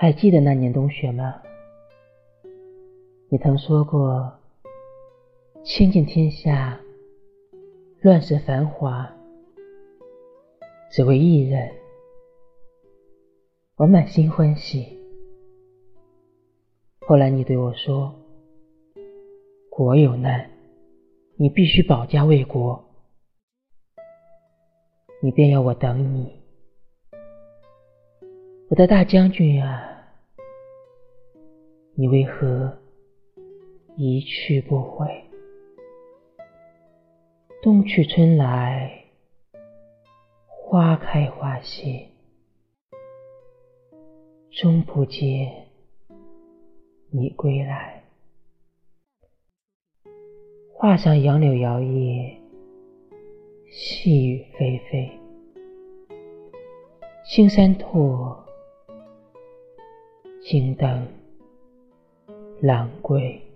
还记得那年冬雪吗？你曾说过，倾尽天下，乱世繁华，只为一人。我满心欢喜。后来你对我说：“国有难，你必须保家卫国。”你便要我等你，我的大将军啊！你为何一去不回？冬去春来，花开花谢，终不见你归来。画上杨柳摇曳。细雨霏霏，青山拓，青灯，狼鬼。